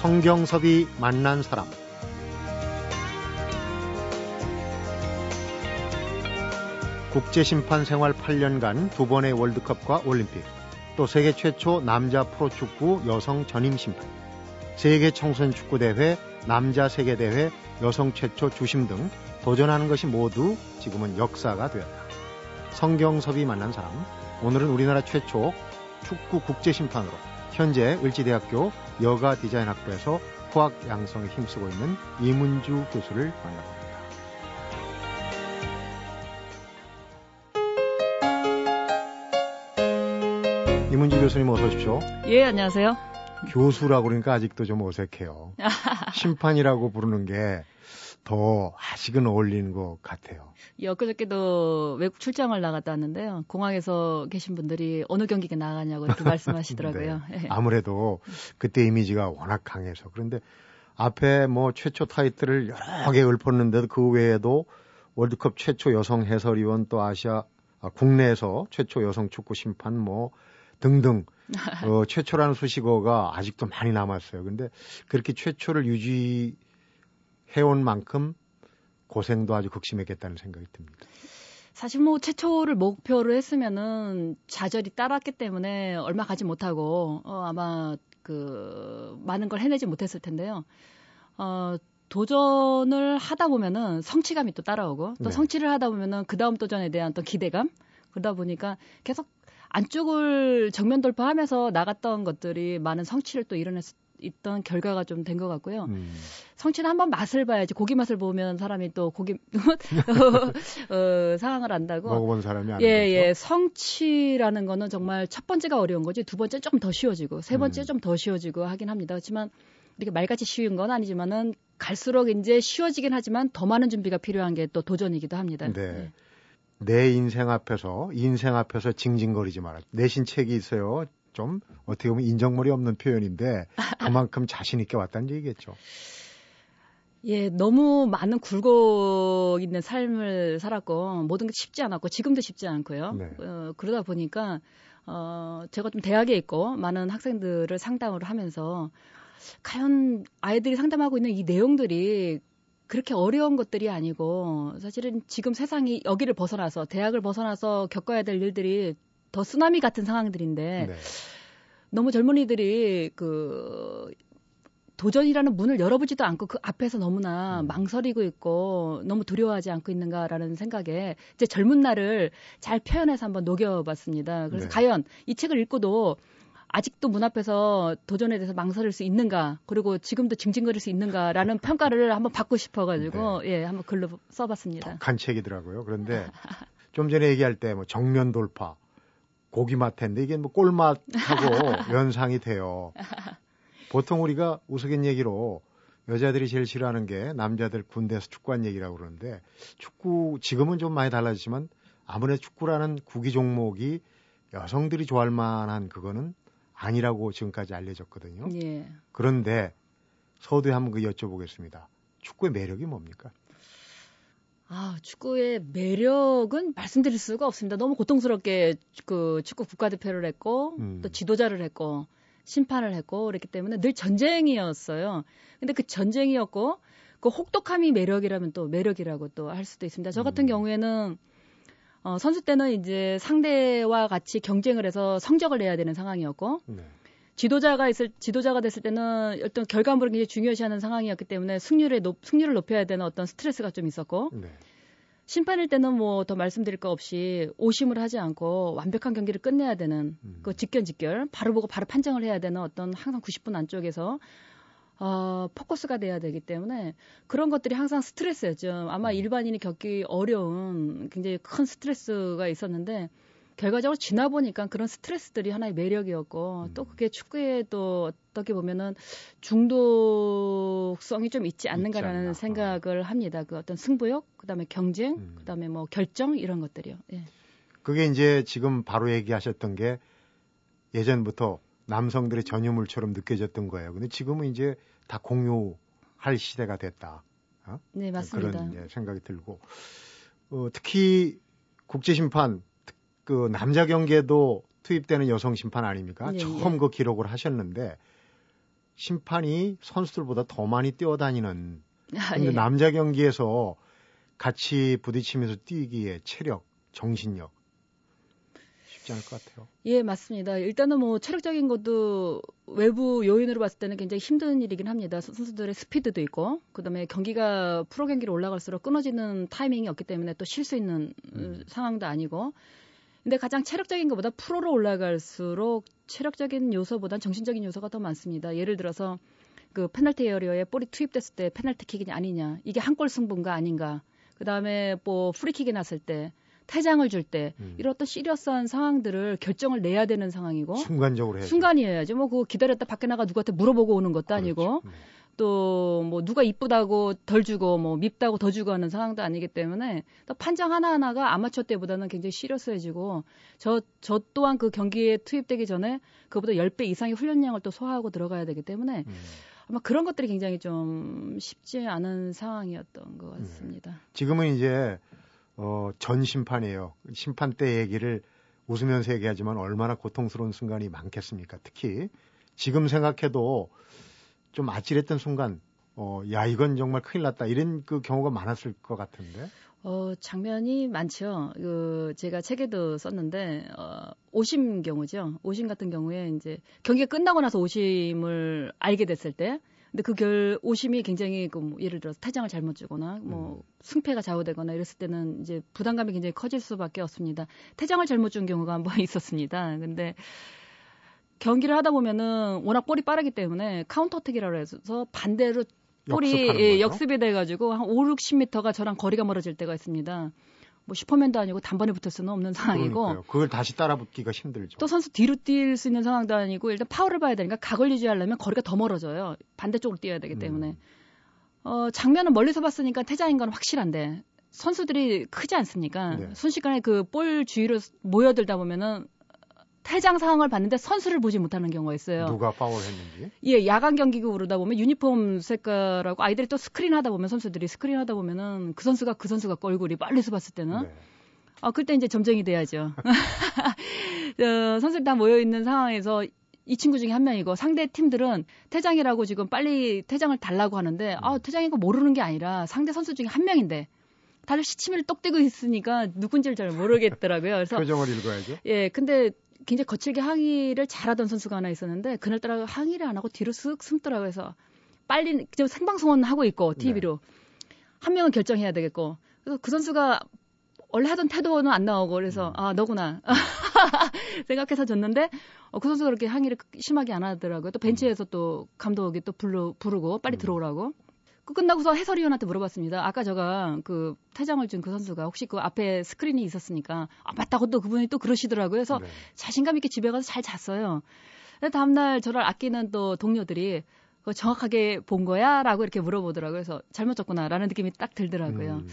성경섭이 만난 사람 국제심판 생활 8년간 두 번의 월드컵과 올림픽 또 세계 최초 남자 프로축구 여성 전임 심판 세계 청소년 축구대회 남자 세계대회 여성 최초 주심 등 도전하는 것이 모두 지금은 역사가 되었다. 성경섭이 만난 사람 오늘은 우리나라 최초 축구 국제심판으로 현재 을지대학교 여가 디자인 학부에서 후학 양성에 힘쓰고 있는 이문주 교수를 만나봅니다. 이문주 교수님 어서 오십시오. 예, 안녕하세요. 교수라고 그러니까 아직도 좀 어색해요. 심판이라고 부르는 게 더 아직은 어울리는 것 같아요. 예, 엊그저께도 외국 출장을 나갔다 왔는데요. 공항에서 계신 분들이 어느 경기가 나가냐고 이렇게 말씀하시더라고요. 네. 예. 아무래도 그때 이미지가 워낙 강해서 그런데 앞에 뭐 최초 타이틀을 여러 개 읊었는데도 그 외에도 월드컵 최초 여성 해설위원 또 아시아 아, 국내에서 최초 여성 축구 심판 뭐 등등 어, 최초라는 수식어가 아직도 많이 남았어요. 근데 그렇게 최초를 유지해온 만큼 고생도 아주 극심했겠다는 생각이 듭니다. 사실 뭐 최초를 목표로 했으면은 좌절이 따랐기 때문에 얼마 가지 못하고 어, 아마 그 많은 걸 해내지 못했을 텐데요. 어, 도전을 하다 보면은 성취감이 또 따라오고 또 네. 성취를 하다 보면은 그 다음 도전에 대한 또 기대감 그러다 보니까 계속 안쪽을 정면 돌파하면서 나갔던 것들이 많은 성취를 또 이뤄낼 수 있던 결과가 좀 된 것 같고요. 음, 성취는 한번 맛을 봐야지 고기 맛을 보면 사람이 또 고기 어, 상황을 안다고. 먹어본 사람이 아니죠. 예, 예. 성취라는 거는 정말 첫 번째가 어려운 거지 두 번째 조금 더 쉬워지고 세 번째 음. 좀더 쉬워지고 하긴 합니다. 그렇지만 이렇게 말같이 쉬운 건 아니지만은 갈수록 이제 쉬워지긴 하지만 더 많은 준비가 필요한 게 또 도전이기도 합니다. 네. 예. 내 인생 앞에서 인생 앞에서 징징거리지 마라. 내신 책이 있어요. 좀 어떻게 보면 인정머리 없는 표현인데 그만큼 자신 있게 왔다는 얘기겠죠. 예, 너무 많은 굴고 있는 삶을 살았고 모든 게 쉽지 않았고 지금도 쉽지 않고요. 네. 어, 그러다 보니까 어, 제가 좀 대학에 있고 많은 학생들을 상담을 하면서 과연 아이들이 상담하고 있는 이 내용들이 그렇게 어려운 것들이 아니고 사실은 지금 세상이 여기를 벗어나서 대학을 벗어나서 겪어야 될 일들이 더 쓰나미 같은 상황들인데 네. 너무 젊은이들이 그 도전이라는 문을 열어보지도 않고 그 앞에서 너무나 음. 망설이고 있고 너무 두려워하지 않고 있는가라는 생각에 이제 젊은 날을 잘 표현해서 한번 녹여봤습니다. 그래서 네. 과연 이 책을 읽고도 아직도 문 앞에서 도전에 대해서 망설일 수 있는가 그리고 지금도 징징거릴 수 있는가라는 평가를 한번 받고 싶어가지고 예 한번 글로 써봤습니다. 독한 책이더라고요. 그런데 좀 전에 얘기할 때 뭐 정면 돌파, 고기 맛인데 이게 뭐 꼴맛하고 연상이 돼요. 보통 우리가 우스갯 얘기로 여자들이 제일 싫어하는 게 남자들 군대에서 축구한 얘기라고 그러는데 축구 지금은 좀 많이 달라지지만 아무래도 축구라는 구기 종목이 여성들이 좋아할 만한 그거는 아니라고 지금까지 알려졌거든요. 예. 그런데 서두에 한번 그 여쭤보겠습니다. 축구의 매력이 뭡니까? 아, 축구의 매력은 말씀드릴 수가 없습니다. 너무 고통스럽게 그 축구 국가대표를 했고 음. 또 지도자를 했고 심판을 했고 그랬기 때문에 늘 전쟁이었어요. 근데 그 전쟁이었고 그 혹독함이 매력이라면 또 매력이라고 또 할 수도 있습니다. 저 같은 음. 경우에는 어, 선수 때는 이제 상대와 같이 경쟁을 해서 성적을 내야 되는 상황이었고 네. 지도자가 있을 지도자가 됐을 때는 어떤 결과물을 굉장히 중요시하는 상황이었기 때문에 승률에 높, 승률을 높여야 되는 어떤 스트레스가 좀 있었고 네. 심판일 때는 뭐 더 말씀드릴 거 없이 오심을 하지 않고 완벽한 경기를 끝내야 되는 음. 그 직견 직결 바로 보고 바로 판정을 해야 되는 어떤 항상 90분 안쪽에서 어, 포커스가 돼야 되기 때문에 그런 것들이 항상 스트레스였죠. 아마 음. 일반인이 겪기 어려운 굉장히 큰 스트레스가 있었는데 결과적으로 지나 보니까 그런 스트레스들이 하나의 매력이었고 음. 또 그게 축구에 또 어떻게 보면은 중독성이 좀 있지 않는가라는 않나. 생각을 합니다. 그 어떤 승부욕, 그다음에 경쟁, 음. 그다음에 뭐 결정 이런 것들이요. 예. 그게 이제 지금 바로 얘기하셨던 게 예전부터 남성들의 전유물처럼 느껴졌던 거예요. 근데 지금은 이제 다 공유할 시대가 됐다. 네, 맞습니다. 그런 이제 생각이 들고 어, 특히 국제 심판 특- 그 남자 경기에도 투입되는 여성 심판 아닙니까? 예, 처음 예. 그 기록을 하셨는데 심판이 선수들보다 더 많이 뛰어다니는 아, 근데 예. 남자 경기에서 같이 부딪히면서 뛰기에 체력, 정신력 쉽지 않을 것 같아요. 예, 맞습니다. 일단은 뭐 체력적인 것도 외부 요인으로 봤을 때는 굉장히 힘든 일이긴 합니다. 선- 선수들의 스피드도 있고, 그다음에 경기가 프로 경기로 올라갈수록 끊어지는 타이밍이 없기 때문에 또 쉴 수 있는 음, 상황도 아니고. 근데 가장 체력적인 것보다 프로로 올라갈수록 체력적인 요소보단 정신적인 요소가 더 많습니다. 예를 들어서 그 페널티 에어리어에 볼이 투입됐을 때 페널티 킥이 아니냐, 이게 한 골 승부인가 아닌가. 그다음에 뭐 프리킥이 났을 때 퇴장을 줄때 음. 이런 어떤 시리어스한 상황들을 결정을 내야 되는 상황이고 순간적으로 해야죠. 어? 순간이어야지 뭐 그거 기다렸다 밖에 나가 누구한테 물어보고 오는 것도 아니고 그렇죠. 네. 또뭐 누가 이쁘다고 덜 주고 뭐 밉다고 더 주고 하는 상황도 아니기 때문에 또 판정 하나하나가 아마추어 때보다는 굉장히 시리어스해지고 저 저 또한 그 경기에 투입되기 전에 그보다 10배 이상의 훈련량을 또 소화하고 들어가야 되기 때문에 음. 아마 그런 것들이 굉장히 좀 쉽지 않은 상황이었던 것 네. 같습니다. 지금은 이제 어, 전 심판이에요. 심판 때 얘기를 웃으면서 얘기하지만 얼마나 고통스러운 순간이 많겠습니까? 특히 지금 생각해도 좀 아찔했던 순간, 어, 야 이건 정말 큰일 났다 이런 그 경우가 많았을 것 같은데. 어, 장면이 많죠. 그, 제가 책에도 썼는데, 어, 오심 경우죠. 오심 같은 경우에 이제 경기가 끝나고 나서 오심을 알게 됐을 때, 근데 그 결, 오심이 굉장히 그, 뭐 예를 들어서 퇴장을 잘못 주거나, 뭐, 승패가 좌우되거나 이랬을 때는 이제 부담감이 굉장히 커질 수밖에 없습니다. 퇴장을 잘못 준 경우가 한 번 있었습니다. 근데, 경기를 하다 보면은 워낙 볼이 빠르기 때문에 counter attack이라고 해서 반대로 볼이 예? 역습이 돼가지고 한 5, 60m가 저랑 거리가 멀어질 때가 있습니다. 뭐 슈퍼맨도 아니고 단번에 붙을 수는 없는 상황이고 그러니까요. 그걸 다시 따라붙기가 힘들죠. 또 선수 뒤로 뛸 수 있는 상황도 아니고 일단 파울을 봐야 되니까 각을 유지하려면 거리가 더 멀어져요. 반대쪽으로 뛰어야 되기 때문에 음. 어, 장면은 멀리서 봤으니까 퇴장인 건 확실한데 선수들이 크지 않습니까? 네. 순식간에 그 볼 주위로 모여들다 보면은 퇴장 상황을 봤는데 선수를 보지 못하는 경우가 있어요. 누가 파울했는지. 예, 야간 경기고 그러다 보면 유니폼 색깔하고 아이들이 또 스크린 하다 보면 선수들이 스크린 하다 보면은 그 선수가 그 선수가 얼굴이 멀리서 봤을 때는 네. 아 그때 이제 점쟁이 돼야죠. 어, 선수들 다 모여 있는 상황에서 이 친구 중에 한 명이고 상대 팀들은 퇴장이라고 지금 빨리 퇴장을 달라고 하는데 아 퇴장인 거 모르는 게 아니라 상대 선수 중에 한 명인데 다들 시치미를 똑 떼고 있으니까 누군지를 잘 모르겠더라고요. 그래서 표정을 읽어야죠. 예, 근데 굉장히 거칠게 항의를 잘하던 선수가 하나 있었는데 그날따라 항의를 안 하고 뒤로 쓱 숨더라고요. 그래서 빨리 지금 생방송은 하고 있고 TV로 한 명은 결정해야 되겠고 그래서 그 선수가 원래 하던 태도는 안 나오고 그래서 음. 아 너구나 생각해서 줬는데 어, 그 선수가 그렇게 항의를 심하게 안 하더라고요. 또 벤치에서 또 감독이 또 불러 부르고 빨리 음. 들어오라고. 그 끝나고서 해설위원한테 물어봤습니다. 아까 제가 그 퇴장을 준 그 선수가 혹시 그 앞에 스크린이 있었으니까 아 맞다고 또 그분이 또 그러시더라고요. 그래서 네. 자신감 있게 집에 가서 잘 잤어요. 근데 다음날 저를 아끼는 또 동료들이 그거 정확하게 본 거야? 라고 이렇게 물어보더라고요. 그래서 잘못 줬구나 라는 느낌이 딱 들더라고요. 음,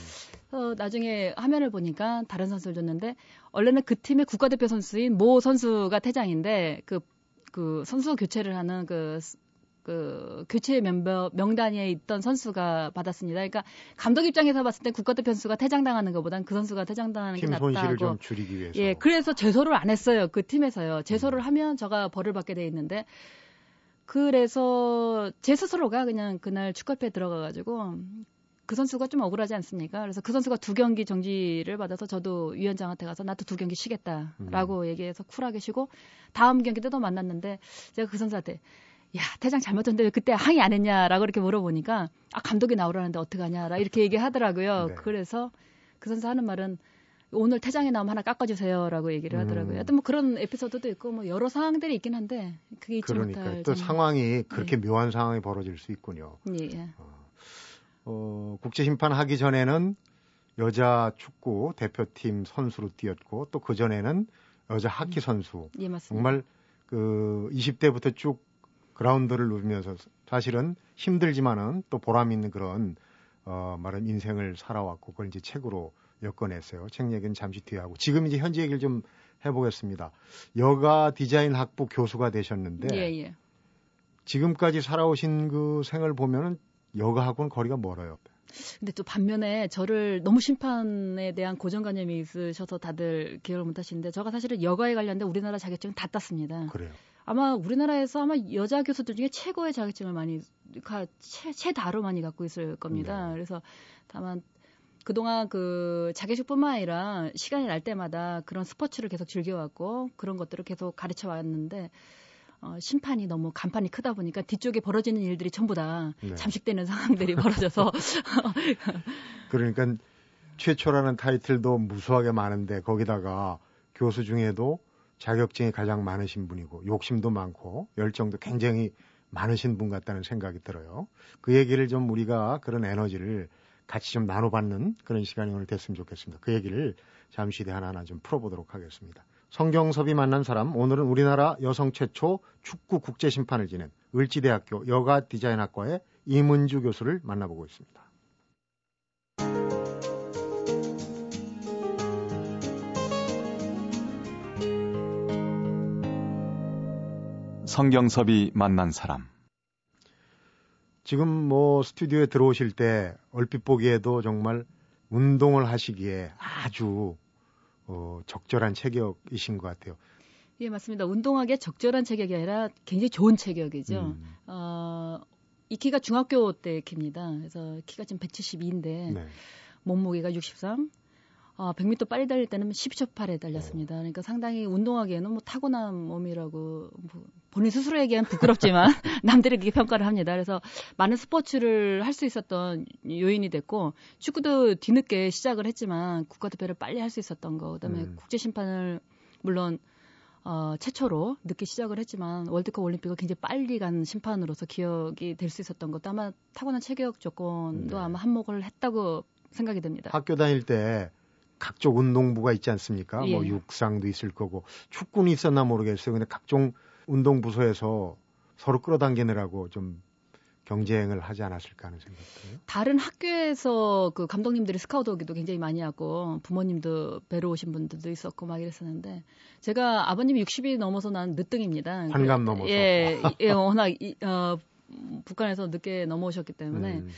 그래서 나중에 화면을 보니까 다른 선수를 줬는데 원래는 그 팀의 국가대표 선수인 모 선수가 퇴장인데 그, 그 선수 교체를 하는 그, 그 교체 멤버 명단에 있던 선수가 받았습니다. 그러니까 감독 입장에서 봤을 때 국가대표 선수가 퇴장당하는 것보단 그 선수가 퇴장당하는 게팀 손실을 낫다고. 좀 줄이기 위해서. 예, 그래서 제소를 안 했어요. 그 팀에서요. 음. 제소를 하면 저가 벌을 받게 돼 있는데 그래서 제 스스로가 그냥 그날 축구협회에 들어가가지고 그 선수가 좀 억울하지 않습니까? 그래서 그 선수가 두 경기 정지를 받아서 저도 위원장한테 가서 나도 두 경기 쉬겠다라고 음. 얘기해서 쿨하게 쉬고 다음 경기 때도 만났는데 제가 그 선수한테 야 퇴장 잘못했는데 왜 그때 항의 안 했냐라고 이렇게 물어보니까 아 감독이 나오라는데 어떡하냐 이렇게 얘기하더라고요. 네. 그래서 그 선수 하는 말은 오늘 퇴장에 나오면 하나 깎아주세요라고 얘기를 하더라고요. 음. 하여튼 뭐 그런 에피소드도 있고 뭐 여러 상황들이 있긴 한데 그게 잊지 그러니까 못할 또 점. 상황이 그렇게 네. 묘한 상황이 벌어질 수 있군요. 예, 예. 어, 국제 심판 하기 전에는 여자 축구 대표팀 선수로 뛰었고 또 그 전에는 여자 하키 선수 예 맞습니다. 정말 그 20대부터 쭉 그라운드를 누비면서 사실은 힘들지만은 또 보람 있는 그런 어 말은 인생을 살아왔고 그걸 이제 책으로 엮어냈어요. 책 얘기는 잠시 뒤에 하고 지금 이제 현재 얘기를 좀 해보겠습니다. 여가 디자인 학부 교수가 되셨는데 예, 예. 지금까지 살아오신 그 생을 보면은 여가하고는 거리가 멀어요. 근데 또 반면에 저를 너무 심판에 대한 고정관념이 있으셔서 다들 기억을 못 하시는데 저가 사실은 여가에 관련된 우리나라 자격증 다 땄습니다. 그래요. 아마 우리나라에서 아마 여자 교수들 중에 최고의 자격증을 많이 가, 최, 최다로 많이 갖고 있을 겁니다. 네. 그래서 다만 그동안 그 자격증뿐만 아니라 시간이 날 때마다 그런 스포츠를 계속 즐겨왔고 그런 것들을 계속 가르쳐 왔는데 어, 심판이 너무 간판이 크다 보니까 뒤쪽에 벌어지는 일들이 전부 다 네. 잠식되는 상황들이 벌어져서 그러니까 최초라는 타이틀도 무수하게 많은데 거기다가 교수 중에도 자격증이 가장 많으신 분이고 욕심도 많고 열정도 굉장히 많으신 분 같다는 생각이 들어요. 그 얘기를 좀 우리가 그런 에너지를 같이 좀 나눠받는 그런 시간이 오늘 됐으면 좋겠습니다. 그 얘기를 잠시 뒤에 하나하나 좀 풀어보도록 하겠습니다. 성경섭이 만난 사람, 오늘은 우리나라 여성 최초 축구 국제심판을 지낸 을지대학교 여가 디자인학과의 이문주 교수를 만나보고 있습니다. 성경섭이 만난 사람 지금 뭐 스튜디오에 들어오실 때 얼핏 보기에도 정말 운동을 하시기에 아주 어, 적절한 체격이신 것 같아요. 예, 맞습니다. 운동하기에 적절한 체격이 아니라 굉장히 좋은 체격이죠. 음. 어, 이 키가 중학교 때 키입니다. 그래서 키가 지금 172인데 네. 몸무게가 63, 어, 100m 빨리 달릴 때는 12초 8에 달렸습니다. 그러니까 상당히 운동하기에는 뭐 타고난 몸이라고 뭐 본인 스스로 얘기하면 부끄럽지만 남들이 그렇게 평가를 합니다. 그래서 많은 스포츠를 할 수 있었던 요인이 됐고 축구도 뒤늦게 시작을 했지만 국가대표를 빨리 할 수 있었던 거 그다음에 음. 국제 심판을 물론 어, 최초로 늦게 시작을 했지만 월드컵 올림픽을 굉장히 빨리 간 심판으로서 기억이 될 수 있었던 것도 아마 타고난 체격 조건도 네. 아마 한몫을 했다고 생각이 됩니다. 학교 다닐 때 각종 운동부가 있지 않습니까? 뭐 예. 뭐 육상도 있을 거고 축구는 있었나 모르겠어요. 근데 각종 운동 부서에서 서로 끌어당기느라고 좀 경쟁을 하지 않았을까 하는 생각이 들어요. 다른 학교에서 그 감독님들이 스카우트 오기도 굉장히 많이 하고 부모님도 뵈러 오신 분들도 있었고 막 이랬었는데 제가 아버님이 60이 넘어서 난 늦둥입니다. 한감 넘어서. 예, 예 워낙 이, 어, 북한에서 늦게 넘어오셨기 때문에 음.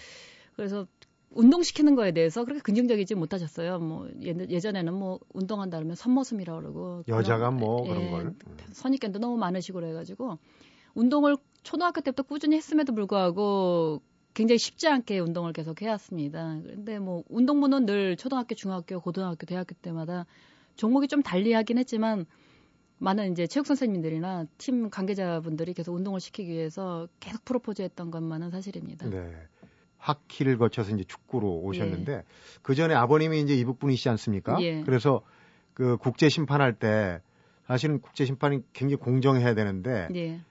그래서 운동시키는 거에 대해서 그렇게 긍정적이지 못하셨어요. 뭐 예, 전에는뭐 운동한다 그러면 선모습이라 고 그러고 여자가 뭐 그런 예, 걸 음. 선입견도 너무 많으시고 그래 가지고 운동을 초등학교 때부터 꾸준히 했음에도 불구하고 굉장히 쉽지 않게 운동을 계속 해왔습니다. 그런데 뭐 운동부는 늘 초등학교, 중학교, 고등학교, 대학교 때마다 종목이 좀 달리하긴 했지만 많은 이제 체육 선생님들이나 팀 관계자분들이 계속 운동을 시키기 위해서 계속 프로포즈했던 것만은 사실입니다. 네. 학기를 거쳐서 이제 축구로 오셨는데 예. 그 전에 아버님이 이제 이북 분이시지 않습니까? 예. 그래서 그 국제 심판할 때 사실은 국제 심판이 굉장히 공정해야 되는데 예.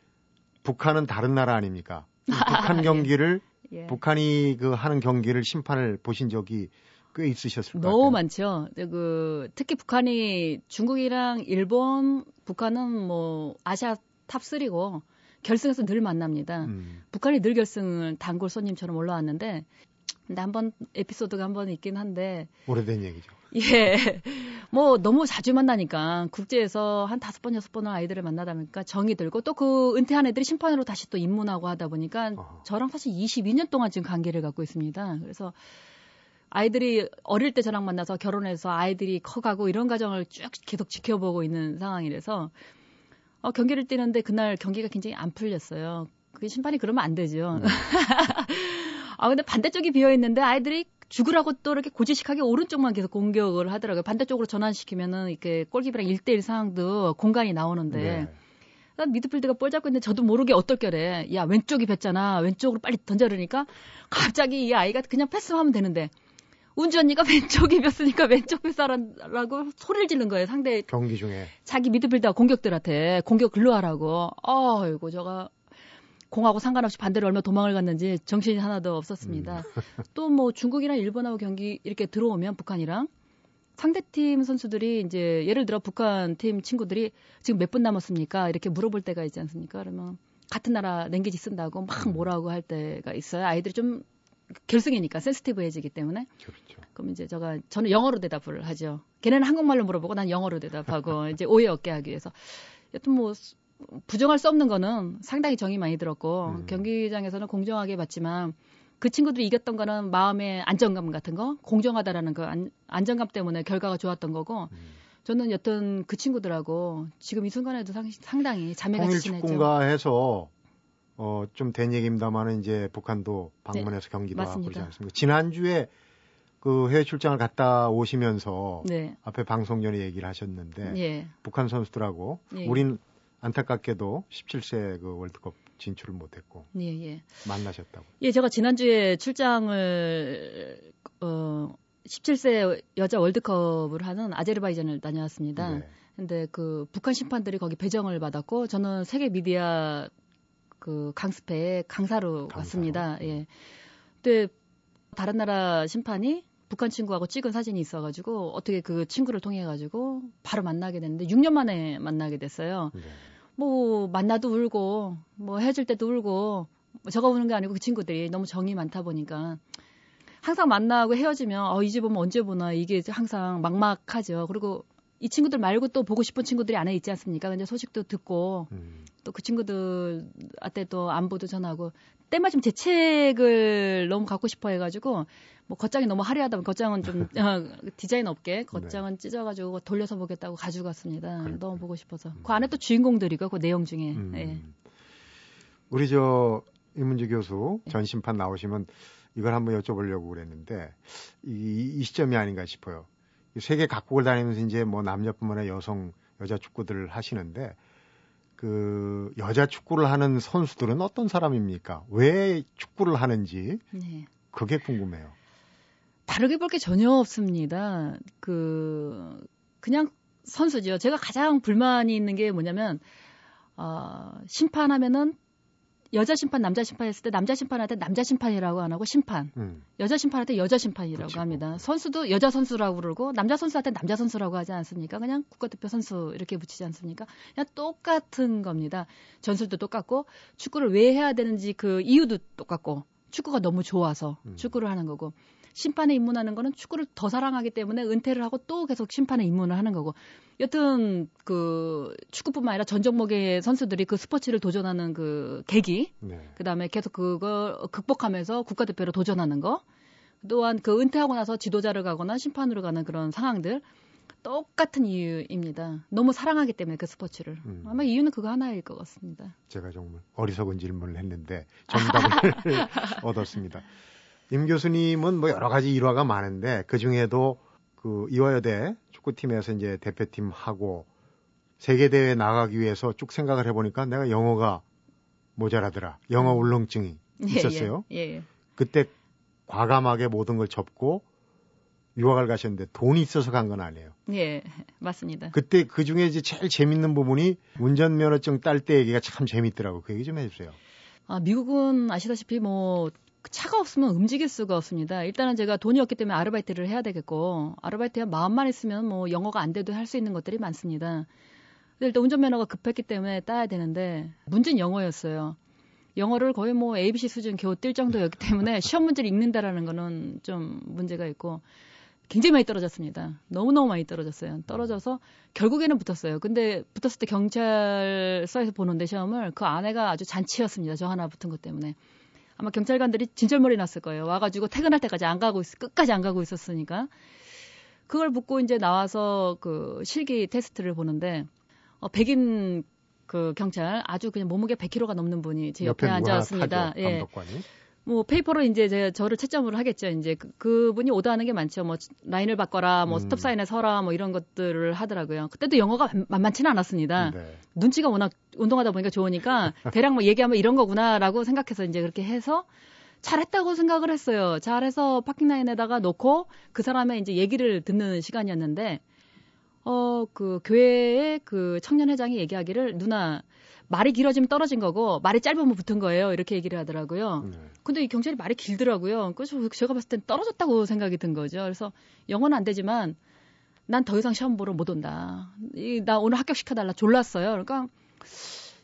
북한은 다른 나라 아닙니까? 북한 예. 경기를 예. 북한이 그 하는 경기를 심판을 보신 적이 꽤 있으셨을 거예요. 너무 많죠. 그 특히 북한이 중국이랑 일본, 북한은 뭐 아시아 top 3고 결승에서 늘 만납니다. 음. 북한이 늘 결승을 단골 손님처럼 올라왔는데 근데 한 번 에피소드가 한 번 있긴 한데 오래된 얘기죠. 예. 뭐 너무 자주 만나니까 국제에서 한 다섯 번 여섯 번을 아이들을 만나다 보니까 정이 들고 또 그 은퇴한 애들이 심판으로 다시 또 입문하고 하다 보니까 어. 저랑 사실 22년 동안 지금 관계를 갖고 있습니다. 그래서 아이들이 어릴 때 저랑 만나서 결혼해서 아이들이 커가고 이런 과정을 쭉 계속 지켜보고 있는 상황이라서 어, 경기를 뛰는데 그날 경기가 굉장히 안 풀렸어요. 그게 심판이 그러면 안 되죠. 음. 아, 근데 반대쪽이 비어 있는데 아이들이 죽으라고 또 이렇게 고지식하게 오른쪽만 계속 공격을 하더라고요. 반대쪽으로 전환시키면은 이렇게 골키퍼랑 1대1 상황도 공간이 나오는데. 네. 그러니까 미드필드가 볼 잡고 있는데 저도 모르게 어떨결에 야 왼쪽이 뵀잖아 왼쪽으로 빨리 던져르니까 갑자기 이 아이가 그냥 패스하면 되는데 운주 언니가 왼쪽이 었으니까 왼쪽 뱃사라고 소리를 지른 거예요. 상대 경기 중에 자기 미드필더 공격들한테 공격 글로 하라고. 아이고 저가 공하고 상관없이 반대로 얼마 도망을 갔는지 정신이 하나도 없었습니다. 음. 또뭐 중국이랑 일본하고 경기 이렇게 들어오면 북한이랑 상대팀 선수들이 이제 예를 들어 북한 팀 친구들이 지금 몇 분 남았습니까? 이렇게 물어볼 때가 있지 않습니까? 그러면 같은 나라 랭귀지 쓴다고 막 음. 뭐라고 할 때가 있어요. 아이들이 좀 결승이니까 센스티브해지기 때문에. 그렇죠. 그럼 이제 제가 저는 영어로 대답을 하죠. 걔는 한국말로 물어보고 난 영어로 대답하고 이제 오해 없게 하기 위해서. 여튼 뭐 부정할 수 없는 거는 상당히 정이 많이 들었고 음. 경기장에서는 공정하게 봤지만 그 친구들이 이겼던 거는 마음의 안정감 같은 거 공정하다라는 그 안, 안정감 때문에 결과가 좋았던 거고 음. 저는 여튼 그 친구들하고 지금 이 순간에도 상, 당히 자매같이 지내죠. 통일축구인가 해서 어, 좀 된 얘기입니다만은 이제 북한도 방문해서 네, 경기도 하고 그러지 않습니까? 지난주에 그 해외 출장을 갔다 오시면서 네. 앞에 방송 전에 얘기를 하셨는데 예. 북한 선수들하고 예. 우린 안타깝게도 17세 그 월드컵 진출을 못했고 예, 예. 만나셨다고. 예, 제가 지난주에 출장을 어 17세 여자 월드컵을 하는 아제르바이잔을 다녀왔습니다. 네. 근데 그 북한 심판들이 거기 배정을 받았고 저는 세계 미디어 그 강습회 강사로 강사로. 갔습니다. 예. 근데 다른 나라 심판이 북한 친구하고 찍은 사진이 있어가지고 어떻게 그 친구를 통해 가지고 바로 만나게 됐는데 6년 만에 만나게 됐어요. 네. 뭐 만나도 울고 뭐 헤어질 때도 울고 뭐 저가 우는 게 아니고 그 친구들이 너무 정이 많다 보니까 항상 만나고 헤어지면 어, 이 집 오면 언제 보나 이게 항상 막막하죠. 그리고 이 친구들 말고 또 보고 싶은 친구들이 안에 있지 않습니까? 근데 소식도 듣고 음. 또그 친구들한테 또 안부도 전하고 때마침 제 책을 너무 갖고 싶어 해가지고 뭐 겉장이 너무 화려하다 보면 겉장은 좀 어, 디자인 없게 겉장은 네. 찢어가지고 돌려서 보겠다고 가져갔습니다. 그렇구나. 너무 보고 싶어서 음. 그 안에 또 주인공들이고 그 내용 중에 음. 예. 우리 저 이문주 교수 네. 전심판 나오시면 이걸 한번 여쭤보려고 그랬는데 이, 이 시점이 아닌가 싶어요. 세계 각국을 다니면서 이제 뭐 남자뿐만 아니라 여성 여자 축구들을 하시는데 그 여자 축구를 하는 선수들은 어떤 사람입니까? 왜 축구를 하는지 네. 그게 궁금해요. 다르게 볼 게 전혀 없습니다. 그 그냥 선수죠. 제가 가장 불만이 있는 게 뭐냐면 어, 심판하면은 여자 심판, 남자 심판 했을 때 남자 심판한테 남자 심판이라고 안 하고 심판. 음. 여자 심판한테 여자 심판이라고 그렇죠. 합니다. 선수도 여자 선수라고 그러고 남자 선수한테 남자 선수라고 하지 않습니까? 그냥 국가대표 선수 이렇게 붙이지 않습니까? 그냥 똑같은 겁니다. 전술도 똑같고 축구를 왜 해야 되는지 그 이유도 똑같고 축구가 너무 좋아서 음. 축구를 하는 거고 심판에 입문하는 거는 축구를 더 사랑하기 때문에 은퇴를 하고 또 계속 심판에 입문을 하는 거고 여튼 그 축구뿐만 아니라 전 종목의 선수들이 그 스포츠를 도전하는 그 계기 네. 그다음에 계속 그걸 극복하면서 국가대표로 도전하는 거 또한 그 은퇴하고 나서 지도자를 가거나 심판으로 가는 그런 상황들 똑같은 이유입니다. 너무 사랑하기 때문에 그 스포츠를. 음. 아마 이유는 그거 하나일 것 같습니다. 제가 정말 어리석은 질문을 했는데 정답을 얻었습니다. 임 교수님은 뭐 여러 가지 일화가 많은데 그 중에도 그 이화여대 축구팀에서 이제 대표팀 하고 세계 대회 나가기 위해서 쭉 생각을 해보니까 내가 영어가 모자라더라. 영어 음. 울렁증이 예, 있었어요. 예, 예, 예. 그때 과감하게 모든 걸 접고 유학을 가셨는데 돈이 있어서 간 건 아니에요. 예, 맞습니다. 그때 그 중에 이제 제일 재밌는 부분이 운전면허증 딸 때 얘기가 참 재밌더라고. 그 얘기 좀 해주세요. 아, 미국은 아시다시피 뭐 차가 없으면 움직일 수가 없습니다. 일단은 제가 돈이 없기 때문에 아르바이트를 해야 되겠고 아르바이트야 마음만 있으면 뭐 영어가 안 돼도 할 수 있는 것들이 많습니다. 근데 일단 운전면허가 급했기 때문에 따야 되는데 문제는 영어였어요. 영어를 거의 뭐 ABC 수준 겨우 뛸 정도였기 때문에 시험 문제를 읽는다라는 거는 좀 문제가 있고 굉장히 많이 떨어졌습니다. 너무너무 많이 떨어졌어요. 떨어져서 결국에는 붙었어요. 근데 붙었을 때 경찰서에서 보는데 시험을 그 아내가 아주 잔치였습니다. 저 하나 붙은 것 때문에. 아마 경찰관들이 진절머리 났을 거예요. 와가지고 퇴근할 때까지 안 가고 있, 끝까지 안 가고 있었으니까. 그걸 붙고 이제 나와서 그 실기 테스트를 보는데, 어, 백인 그 경찰 아주 그냥 몸무게 100kg가 넘는 분이 제 옆에 앉아있습니다. 예. 뭐 페이퍼로 이제 저를 채점을 하겠죠. 이제 그, 그분이 오더하는 게 많죠. 뭐 라인을 바꿔라, 뭐 음. 스톱 사인에 서라, 뭐 이런 것들을 하더라고요. 그때도 영어가 만만치는 않았습니다. 네. 눈치가 워낙 운동하다 보니까 좋으니까 대략 뭐 얘기하면 이런 거구나라고 생각해서 이제 그렇게 해서 잘했다고 생각을 했어요. 잘해서 파킹 라인에다가 놓고 그 사람의 이제 얘기를 듣는 시간이었는데 어 그 교회의 그 청년 회장이 얘기하기를 누나 말이 길어지면 떨어진 거고 말이 짧으면 붙은 거예요. 이렇게 얘기를 하더라고요. 네. 근데 이 경찰이 말이 길더라고요. 그래서 제가 봤을 땐 떨어졌다고 생각이 든 거죠. 그래서 영어는 안 되지만 난 더 이상 시험 보러 못 온다. 이, 나 오늘 합격시켜달라. 졸랐어요. 그러니까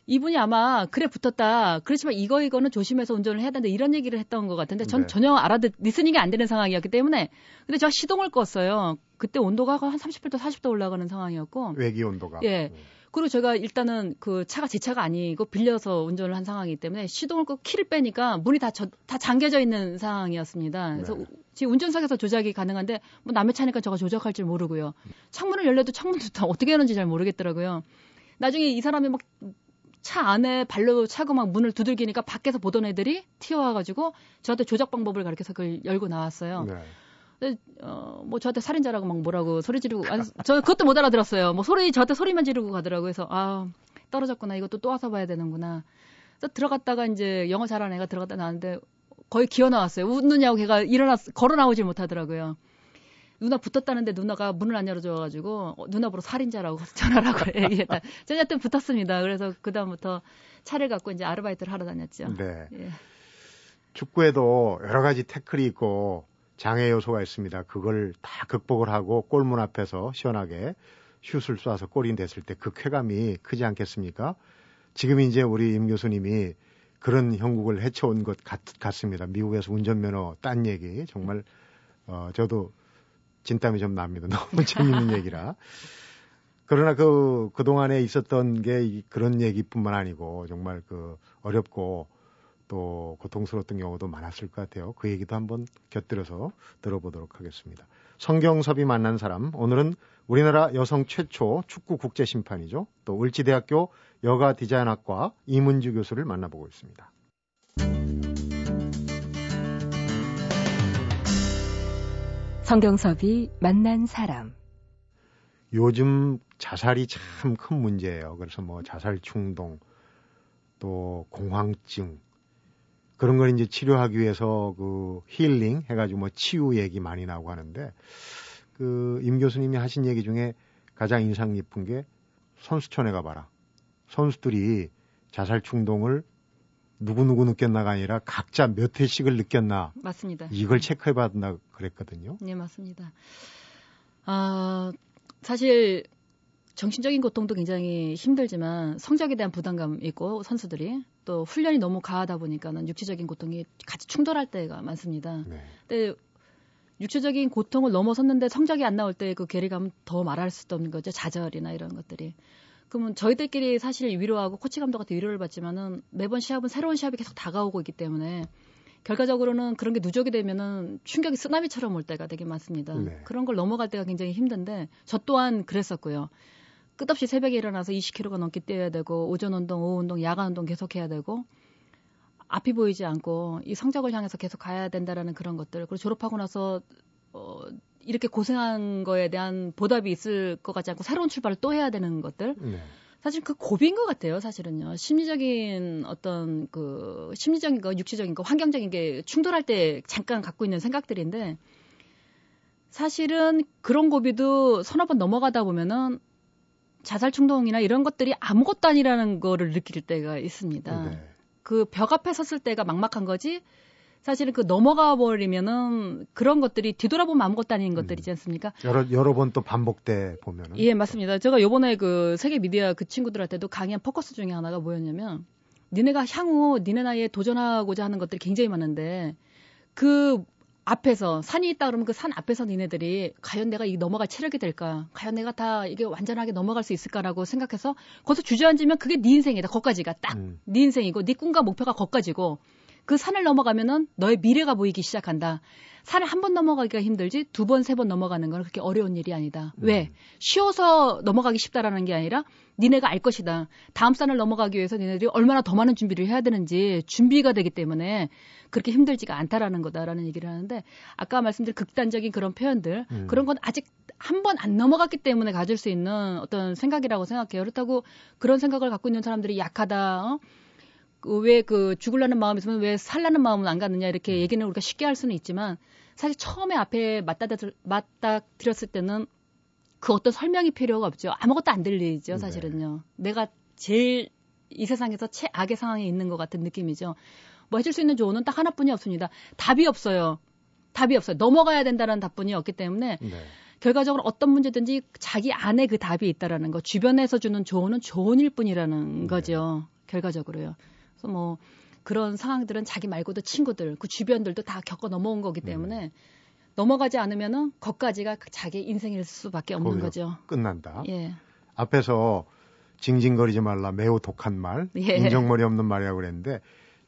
이분이 아마 그래 붙었다. 그렇지만 이거 이거는 조심해서 운전을 해야 된다. 이런 얘기를 했던 것 같은데 전 네. 전혀 알아듣 리스닝이 안 되는 상황이었기 때문에 근데 제가 시동을 껐어요. 그때 온도가 한 30도 40도 올라가는 상황이었고 외기 온도가 예. 음. 그리고 제가 일단은 그 차가 제 차가 아니고 빌려서 운전을 한 상황이기 때문에 시동을 끄고 키를 빼니까 문이 다, 저, 다 잠겨져 있는 상황이었습니다. 그래서 네. 지금 운전석에서 조작이 가능한데 뭐 남의 차니까 저가 조작할 줄 모르고요. 창문을 열려도 창문도 다 어떻게 하는지 잘 모르겠더라고요. 나중에 이 사람이 막 차 안에 발로 차고 막 문을 두들기니까 밖에서 보던 애들이 튀어와가지고 저한테 조작 방법을 가르쳐서 그걸 열고 나왔어요. 네. 어, 뭐 저한테 살인자라고 막 뭐라고 소리 지르고, 아니, 저 그것도 못 알아들었어요. 뭐 소리, 저한테 소리만 지르고 가더라고요. 그래서, 아, 떨어졌구나. 이것도 또 와서 봐야 되는구나. 그래서 들어갔다가 이제 영어 잘하는 애가 들어갔다 나왔는데 거의 기어 나왔어요. 웃느냐고 걔가 일어났, 걸어 나오질 못하더라고요. 누나 붙었다는데 누나가 문을 안 열어줘가지고 어, 누나 보러 살인자라고 전화라고 얘기했다. 저한테 붙었습니다. 그래서 그 다음부터 차를 갖고 이제 아르바이트를 하러 다녔죠. 네. 예. 축구에도 여러 가지 태클이 있고 장애 요소가 있습니다. 그걸 다 극복을 하고 골문 앞에서 시원하게 슛을 쏴서 골이 됐을 때 그 쾌감이 크지 않겠습니까? 지금 이제 우리 임 교수님이 그런 형국을 헤쳐온 것 같, 같습니다. 미국에서 운전면허 딴 얘기 정말 어, 저도 진땀이 좀 납니다. 너무 재밌는 얘기라. 그러나 그, 그동안에 있었던 게 그런 얘기뿐만 아니고 정말 그 어렵고 또 고통스러웠던 경우도 많았을 것 같아요. 그 얘기도 한번 곁들여서 들어보도록 하겠습니다. 성경섭이 만난 사람, 오늘은 우리나라 여성 최초 축구 국제 심판이죠. 또 을지대학교 여가 디자인학과 이문주 교수를 만나보고 있습니다. 성경섭이 만난 사람. 요즘 자살이 참 큰 문제예요. 그래서 뭐 자살 충동, 또 공황증, 그런 걸 이제 치료하기 위해서 그 힐링 해가지고 뭐 치유 얘기 많이 나오고 하는데 그 임 교수님이 하신 얘기 중에 가장 인상 깊은 게 선수촌에 가봐라. 선수들이 자살 충동을 누구누구 느꼈나가 아니라 각자 몇 회씩을 느꼈나. 맞습니다. 이걸 체크해봐야 된다 그랬거든요. 네, 맞습니다. 아, 사실 정신적인 고통도 굉장히 힘들지만 성적에 대한 부담감 있고 선수들이 또 훈련이 너무 가하다 보니까는 육체적인 고통이 같이 충돌할 때가 많습니다. 네. 근데 육체적인 고통을 넘어섰는데 성적이 안 나올 때 그 괴리감은 더 말할 수도 없는 거죠. 좌절이나 이런 것들이. 그러면 저희들끼리 사실 위로하고 코치 감독한테 위로를 받지만은 매번 시합은 새로운 시합이 계속 다가오고 있기 때문에 결과적으로는 그런 게 누적이 되면은 충격이 쓰나미처럼 올 때가 되게 많습니다. 네. 그런 걸 넘어갈 때가 굉장히 힘든데 저 또한 그랬었고요. 끝없이 새벽에 일어나서 20km가 넘게 뛰어야 되고 오전 운동, 오후 운동, 야간 운동 계속 해야 되고 앞이 보이지 않고 이 성적을 향해서 계속 가야 된다라는 그런 것들. 그리고 졸업하고 나서 어 이렇게 고생한 거에 대한 보답이 있을 것 같지 않고 새로운 출발을 또 해야 되는 것들. 네. 사실 그 고비인 것 같아요 사실은요. 심리적인 어떤 그 심리적인 거 육체적인 거 환경적인 게 충돌할 때 잠깐 갖고 있는 생각들인데 사실은 그런 고비도 서너 번 넘어가다 보면은 자살 충동이나 이런 것들이 아무것도 아니라는 거를 느낄 때가 있습니다. 네. 그벽 앞에 섰을 때가 막막한 거지. 사실은 그 넘어가 버리면은 그런 것들이 뒤돌아보면 아무것도 아닌 음. 것들이지 않습니까? 여러 여러 번 또 반복돼 보면은. 예, 맞습니다. 제가 요번에 그 세계 미디어 그 친구들한테도 강의한 포커스 중에 하나가 뭐였냐면 니네가 향후 니네 나이에 도전하고자 하는 것들이 굉장히 많은데 그 앞에서 산이 있다 그러면 그 산 앞에서 니네들이 과연 내가 이 넘어갈 체력이 될까? 과연 내가 다 이게 완전하게 넘어갈 수 있을까라고 생각해서 거기서 주저앉으면 그게 네 인생이다. 거까지가 딱네 음. 인생이고 네 꿈과 목표가 거까지고 그 산을 넘어가면은 너의 미래가 보이기 시작한다. 산을 한 번 넘어가기가 힘들지 두 번, 세 번 넘어가는 건 그렇게 어려운 일이 아니다. 음. 왜? 쉬워서 넘어가기 쉽다라는 게 아니라 니네가 알 것이다. 다음 산을 넘어가기 위해서 니네들이 얼마나 더 많은 준비를 해야 되는지 준비가 되기 때문에 그렇게 힘들지가 않다라는 거다라는 얘기를 하는데 아까 말씀드린 극단적인 그런 표현들 음. 그런 건 아직 한 번 안 넘어갔기 때문에 가질 수 있는 어떤 생각이라고 생각해요. 그렇다고 그런 생각을 갖고 있는 사람들이 약하다. 어? 왜 그 죽을라는 마음이 있으면 왜 살라는 마음은 안 갖느냐 이렇게 음. 얘기는 우리가 쉽게 할 수는 있지만 사실 처음에 앞에 맞닥 맞닥드렸을 때는 그 어떤 설명이 필요가 없죠. 아무것도 안 들리죠, 네. 사실은요. 네. 내가 제일 이 세상에서 최악의 상황에 있는 것 같은 느낌이죠. 뭐 해줄 수 있는 조언은 딱 하나뿐이 없습니다. 답이 없어요. 답이 없어요. 넘어가야 된다는 답뿐이 없기 때문에 네. 결과적으로 어떤 문제든지 자기 안에 그 답이 있다라는 거, 주변에서 주는 조언은 조언일 뿐이라는 네. 거죠. 결과적으로요. 그래서 뭐 그런 상황들은 자기 말고도 친구들, 그 주변들도 다 겪어 넘어온 거기 음. 때문에 음. 넘어가지 않으면은 거까지가 자기 인생일 수밖에 없는 거죠. 끝난다. 예. 앞에서 징징거리지 말라 매우 독한 말, 예. 인정머리 없는 말이라고 그랬는데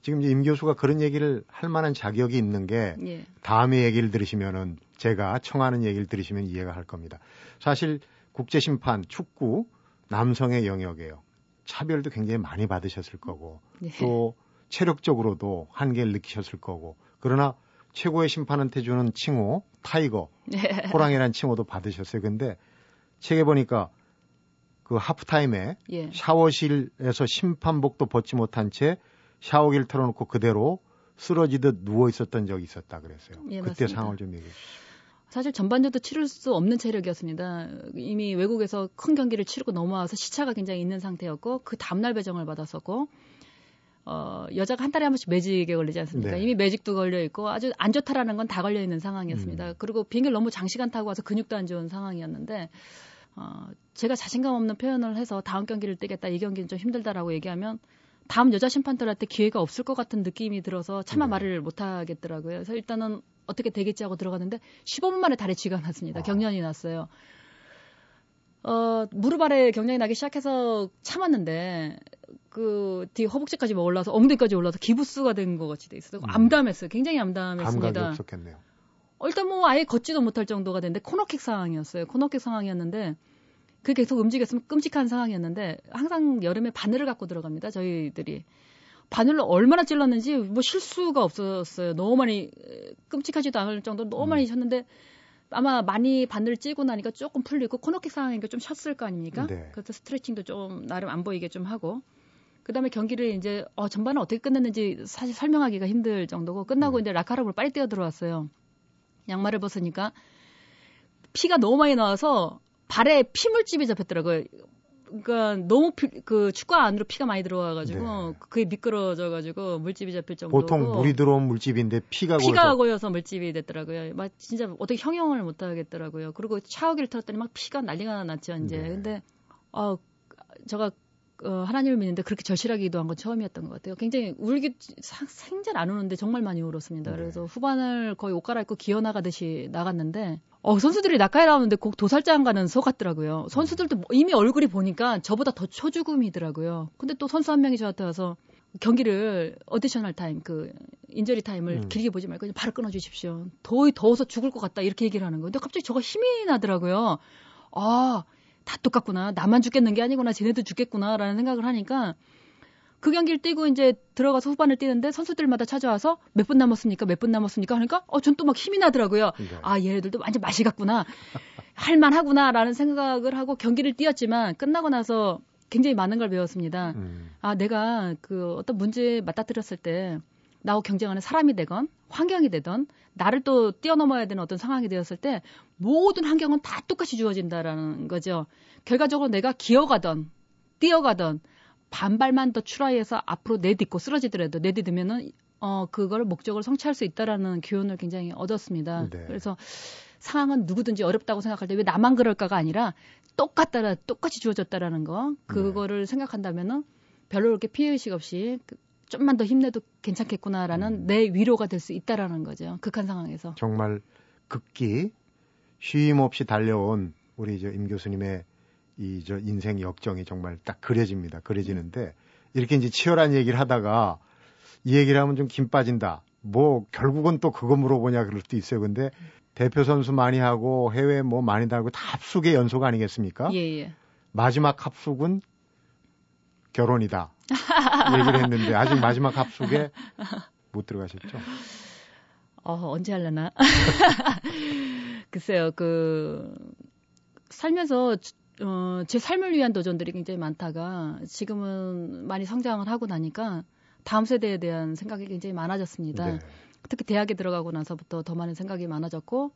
지금 임 교수가 그런 얘기를 할 만한 자격이 있는 게 예. 다음에 얘기를 들으시면은 제가 청하는 얘기를 들으시면 이해가 할 겁니다. 사실 국제 심판 축구 남성의 영역이에요. 차별도 굉장히 많이 받으셨을 거고 네. 또 체력적으로도 한계를 느끼셨을 거고 그러나 최고의 심판한테 주는 칭호 타이거 네. 호랑이라는 칭호도 받으셨어요. 근데 책에 보니까 그 하프타임에 예. 샤워실에서 심판복도 벗지 못한 채 샤워기를 틀어놓고 그대로 쓰러지듯 누워 있었던 적이 있었다 그랬어요. 예, 그때 맞습니다. 상황을 좀 얘기해 주시죠. 사실 전반전도 치를 수 없는 체력이었습니다. 이미 외국에서 큰 경기를 치르고 넘어와서 시차가 굉장히 있는 상태였고 그 다음날 배정을 받았었고 어, 여자가 한 달에 한 번씩 매직에 걸리지 않습니까? 네. 이미 매직도 걸려 있고 아주 안 좋다라는 건 다 걸려 있는 상황이었습니다. 음. 그리고 비행기를 너무 장시간 타고 와서 근육도 안 좋은 상황이었는데 어, 제가 자신감 없는 표현을 해서 다음 경기를 뛰겠다, 이 경기는 좀 힘들다라고 얘기하면 다음 여자 심판들한테 기회가 없을 것 같은 느낌이 들어서 차마 네. 말을 못 하겠더라고요. 그래서 일단은 어떻게 되겠지 하고 들어갔는데 15분 만에 다리 쥐가 났습니다. 아. 경련이 났어요. 어, 무릎 아래 경련이 나기 시작해서 참았는데 그 뒤 허벅지까지 뭐 올라서 엉덩이까지 올라서 기부스가 된 것 같이 돼 있어요. 음. 암담했어요. 굉장히 암담했습니다. 감각이 없었겠네요. 어, 일단 뭐 아예 걷지도 못할 정도가 됐는데 코너킥 상황이었어요. 코너킥 상황이었는데 그게 계속 움직였으면 끔찍한 상황이었는데 항상 여름에 바늘을 갖고 들어갑니다. 저희들이 바늘로 얼마나 찔렀는지 뭐 실수가 없었어요. 너무 많이 끔찍하지도 않을 정도로 너무 많이 음. 쳤는데 아마 많이 바늘 찌고 나니까 조금 풀리고 코너킥 상황이니까 좀 쉬었을 거 아닙니까? 네. 그래서 스트레칭도 좀 나름 안 보이게 좀 하고 그다음에 경기를 이제 어 전반은 어떻게 끝냈는지 사실 설명하기가 힘들 정도고 끝나고 네. 이제 라카락으로 빨리 뛰어 들어왔어요. 양말을 벗으니까 피가 너무 많이 나와서 발에 피물집이 잡혔더라고요. 그러니까 너무 피, 그 축구 안으로 피가 많이 들어와가지고 네. 그게 미끄러져가지고 물집이 잡힐 정도로 보통 물이 들어온 물집인데 피가 피가 고여서, 물집이 됐더라고요. 막 진짜 어떻게 형용을 못 하겠더라고요. 그리고 샤워기를 틀었더니 막 피가 난리가 났죠 이제. 네. 근데 어 제가 어, 하나님을 믿는데 그렇게 절실하게 기도한 건 처음이었던 것 같아요. 굉장히 울기 생전 안 우는데 정말 많이 울었습니다. 네. 그래서 후반을 거의 옷 갈아입고 기어 나가듯이 나갔는데 어, 선수들이 라커에 나오는데 꼭 도살장 가는 소 같더라고요. 선수들도 뭐 이미 얼굴이 보니까 저보다 더 초죽음이더라고요. 근데 또 선수 한 명이 저한테 와서 경기를 additional time 그 인저리 타임을 음. 길게 보지 말고 그냥 바로 끊어 주십시오. 더위 더워서 죽을 것 같다 이렇게 얘기를 하는 거예요. 근데 갑자기 저가 힘이 나더라고요. 아, 다 똑같구나. 나만 죽겠는 게 아니구나. 쟤네도 죽겠구나라는 생각을 하니까 그 경기를 뛰고 이제 들어가서 후반을 뛰는데 선수들마다 찾아와서 몇 분 남았습니까? 몇 분 남았습니까? 하니까 어, 전 또 막 힘이 나더라고요. 네. 아, 얘네들도 완전 맛이 갔구나. 할만하구나라는 생각을 하고 경기를 뛰었지만 끝나고 나서 굉장히 많은 걸 배웠습니다. 음. 아, 내가 그 어떤 문제에 맞닥뜨렸을 때 나하고 경쟁하는 사람이 되건 환경이 되던 나를 또 뛰어넘어야 되는 어떤 상황이 되었을 때 모든 환경은 다 똑같이 주어진다라는 거죠. 결과적으로 내가 기어가던 뛰어가던 반발만 더 추라이해서 앞으로 내딛고 쓰러지더라도 내딛으면은 어 그걸 목적을 성취할 수 있다라는 교훈을 굉장히 얻었습니다. 네. 그래서 상황은 누구든지 어렵다고 생각할 때 왜 나만 그럴까가 아니라 똑같다라 똑같이 주어졌다라는 거 그거를 네. 생각한다면은 별로 그렇게 피해 의식 없이 그 좀만 더 힘내도 괜찮겠구나라는 음. 내 위로가 될 수 있다라는 거죠. 극한 상황에서. 정말 극기 쉼 없이 달려온 우리 저 임 교수님의 이 저 인생 역정이 정말 딱 그려집니다. 그려지는데 이렇게 이제 치열한 얘기를 하다가 이 얘기를 하면 좀 김 빠진다. 뭐 결국은 또 그거 물어보냐 그럴 수도 있어요. 근데 대표 선수 많이 하고 해외 뭐 많이 달고 다 합숙의 연속 아니겠습니까? 예, 예. 마지막 합숙은 결혼이다. 얘기를 했는데 아직 마지막 합숙에 못 들어가셨죠? 어, 언제 할려나? 글쎄요, 그, 살면서, 어, 제 삶을 위한 도전들이 굉장히 많다가 지금은 많이 성장을 하고 나니까 다음 세대에 대한 생각이 굉장히 많아졌습니다. 네. 특히 대학에 들어가고 나서부터 더 많은 생각이 많아졌고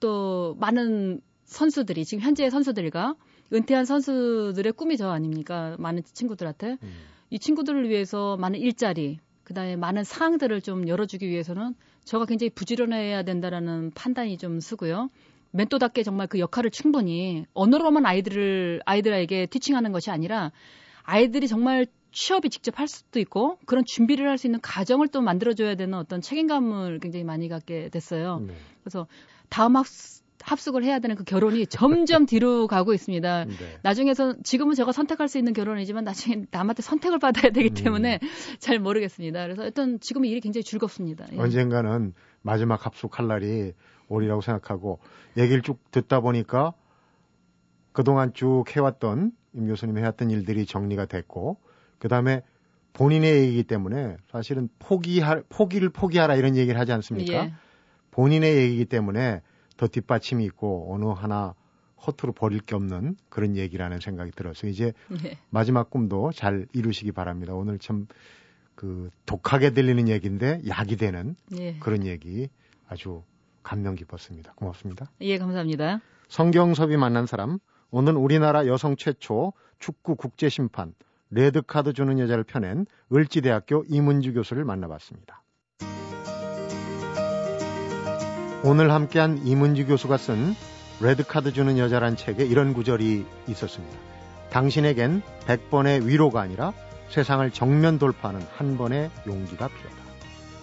또 많은 선수들이 지금 현재 선수들과 은퇴한 선수들의 꿈이 저 아닙니까? 많은 친구들한테. 음. 이 친구들을 위해서 많은 일자리, 그 다음에 많은 사항들을 좀 열어주기 위해서는 저가 굉장히 부지런해야 된다라는 판단이 좀 쓰고요. 멘토답게 정말 그 역할을 충분히 언어로만 아이들을, 아이들에게 티칭하는 것이 아니라 아이들이 정말 취업이 직접 할 수도 있고 그런 준비를 할 수 있는 가정을 또 만들어줘야 되는 어떤 책임감을 굉장히 많이 갖게 됐어요. 네. 그래서 다음 학, 합숙을 해야 되는 그 결혼이 점점 뒤로 가고 있습니다. 네. 나중에서 지금은 제가 선택할 수 있는 결혼이지만 나중에 남한테 선택을 받아야 되기 음. 때문에 음. 잘 모르겠습니다. 그래서 일단 지금은 일이 굉장히 즐겁습니다. 예. 언젠가는 마지막 합숙할 날이 오리라고 생각하고 얘기를 쭉 듣다 보니까 그동안 쭉 해왔던 임 교수님이 해왔던 일들이 정리가 됐고 그 다음에 본인의 얘기이기 때문에 사실은 포기할 포기를 포기하라 이런 얘기를 하지 않습니까? 예. 본인의 얘기이기 때문에 더 뒷받침이 있고 어느 하나 허투루 버릴 게 없는 그런 얘기라는 생각이 들어서 이제 예. 마지막 꿈도 잘 이루시기 바랍니다. 오늘 참 그 독하게 들리는 얘기인데 약이 되는 예. 그런 얘기 아주 감명 깊었습니다. 고맙습니다. 예, 감사합니다. 성경섭이 만난 사람 오늘 우리나라 여성 최초 축구 국제 심판 레드카드 주는 여자를 펴낸 을지대학교 이문주 교수를 만나봤습니다. 오늘 함께한 이문주 교수가 쓴 레드카드 주는 여자란 책에 이런 구절이 있었습니다. 당신에겐 100번의 위로가 아니라 세상을 정면 돌파하는 한 번의 용기가 필요하다.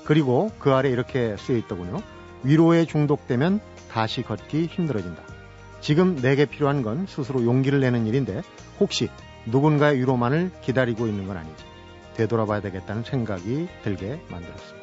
그리고 그 아래 이렇게 쓰여 있더군요. 위로에 중독되면 다시 걷기 힘들어진다. 지금 내게 필요한 건 스스로 용기를 내는 일인데 혹시 누군가의 위로만을 기다리고 있는 건 아니지. 되돌아봐야 되겠다는 생각이 들게 만들었습니다.